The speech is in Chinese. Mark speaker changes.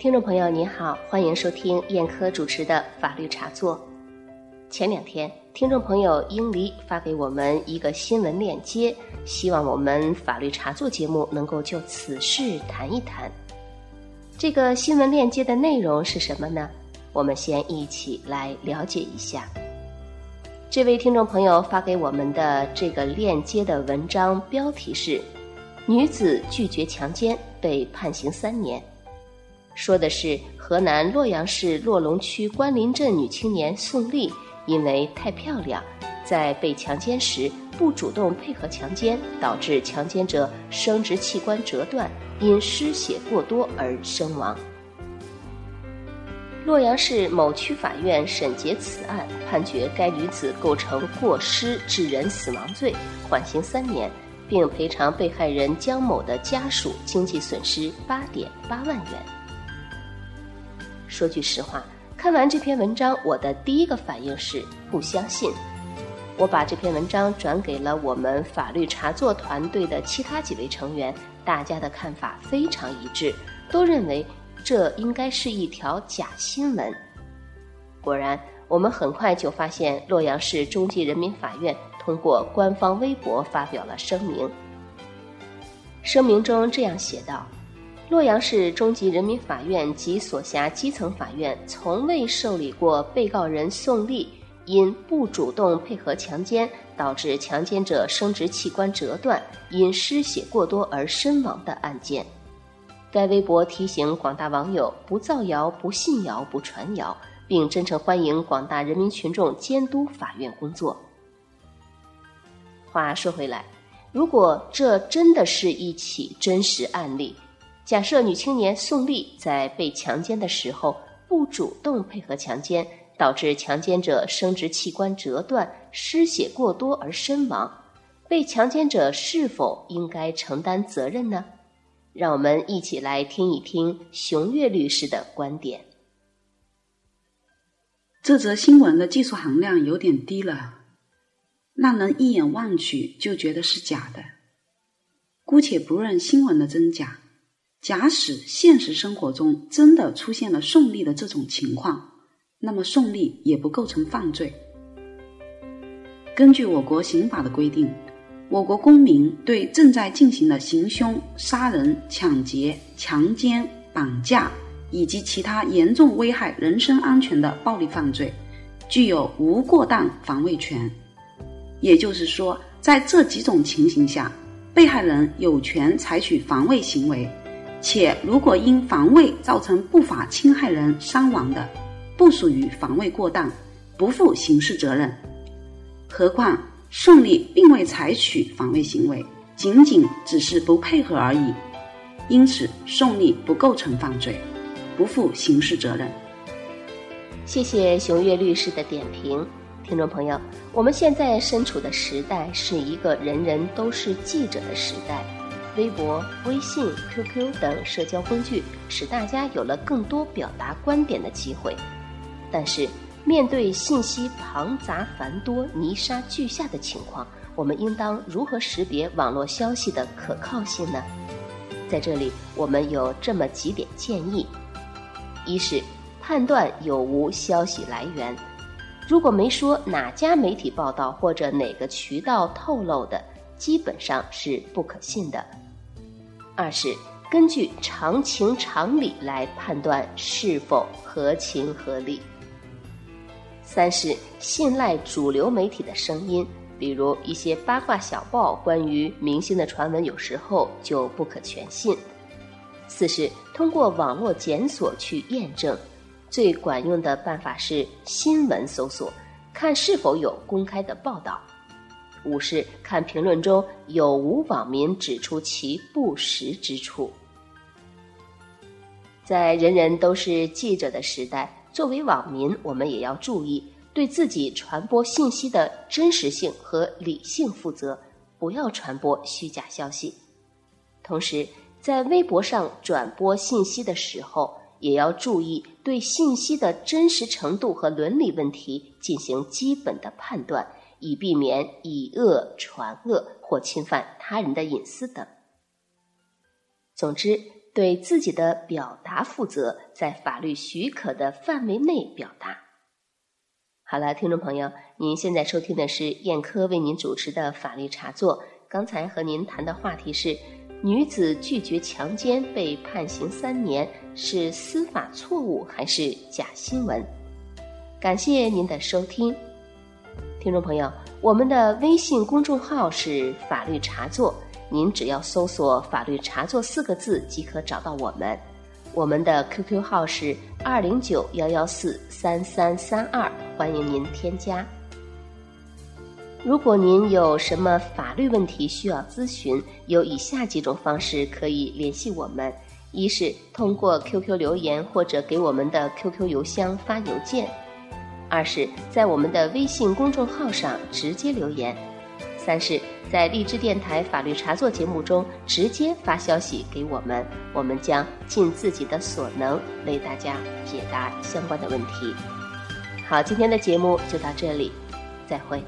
Speaker 1: 听众朋友您好，欢迎收听燕科主持的法律茶座。前两天，听众朋友英黎发给我们一个新闻链接，希望我们法律茶座节目能够就此事谈一谈。这个新闻链接的内容是什么呢？我们先一起来了解一下。这位听众朋友发给我们的这个链接的文章标题是：“女子拒绝强奸被判刑三年。”说的是河南洛阳市洛龙区关林镇女青年宋丽，因为太漂亮，在被强奸时不主动配合强奸，导致强奸者生殖器官折断，因失血过多而身亡。洛阳市某区法院审结此案，判决该女子构成过失致人死亡罪，缓刑三年，并赔偿被害人江某的家属经济损失八点八万元。说句实话，看完这篇文章，我的第一个反应是不相信。我把这篇文章转给了我们法律茶座团队的其他几位成员，大家的看法非常一致，都认为这应该是一条假新闻。果然，我们很快就发现洛阳市中级人民法院通过官方微博发表了声明。声明中这样写道。洛阳市中级人民法院及所辖基层法院从未受理过被告人宋丽因不主动配合强奸导致强奸者生殖器官折断、因失血过多而身亡的案件。该微博提醒广大网友不造谣、不信谣、不传谣，并真诚欢迎广大人民群众监督法院工作。话说回来，如果这真的是一起真实案例，假设女青年宋丽在被强奸的时候不主动配合强奸，导致强奸者生殖器官折断、失血过多而身亡，被强奸者是否应该承担责任呢？让我们一起来听一听熊岳律师的观点。
Speaker 2: 这则新闻的技术含量有点低了，让人一眼望去就觉得是假的。姑且不论新闻的真假。假使现实生活中真的出现了宋丽的这种情况，那么宋丽也不构成犯罪。根据我国刑法的规定，我国公民对正在进行的行凶、杀人、抢劫、强奸、绑架以及其他严重危害人身安全的暴力犯罪，具有无过当防卫权。也就是说，在这几种情形下，被害人有权采取防卫行为。且如果因防卫造成不法侵害人伤亡的，不属于防卫过当，不负刑事责任。何况宋丽并未采取防卫行为，仅仅只是不配合而已，因此宋丽不构成犯罪，不负刑事责任。
Speaker 1: 谢谢熊岳律师的点评，听众朋友，我们现在身处的时代是一个人人都是记者的时代。微博、微信、QQ 等社交工具使大家有了更多表达观点的机会，但是面对信息庞杂繁多、泥沙俱下的情况，我们应当如何识别网络消息的可靠性呢？在这里，我们有这么几点建议：一是判断有无消息来源，如果没说哪家媒体报道或者哪个渠道透露的，基本上是不可信的。二是根据常情常理来判断是否合情合理。三是信赖主流媒体的声音，比如一些八卦小报关于明星的传闻，有时候就不可全信。四是通过网络检索去验证，最管用的办法是新闻搜索，看是否有公开的报道。五是看评论中有无网民指出其不实之处。在人人都是记者的时代，作为网民，我们也要注意对自己传播信息的真实性和理性负责，不要传播虚假消息。同时，在微博上转播信息的时候，也要注意对信息的真实程度和伦理问题进行基本的判断。以避免以讹传讹或侵犯他人的隐私等。总之，对自己的表达负责，在法律许可的范围内表达。好了，听众朋友，您现在收听的是燕科为您主持的法律茶座。刚才和您谈的话题是：女子拒绝强奸被判刑三年，是司法错误还是假新闻？感谢您的收听，听众朋友，我们的微信公众号是法律茶座。您只要搜索“法律茶座”四个字即可找到我们，我们的 QQ 号是二零九幺幺四三三三二，欢迎您添加。如果您有什么法律问题需要咨询，有以下几种方式可以联系我们：一是通过 QQ 留言或者给我们的 QQ 邮箱发邮件；二是在我们的微信公众号上直接留言。三是，在荔枝电台法律茶座节目中直接发消息给我们，我们将尽自己的所能为大家解答相关的问题。好，今天的节目就到这里，再会。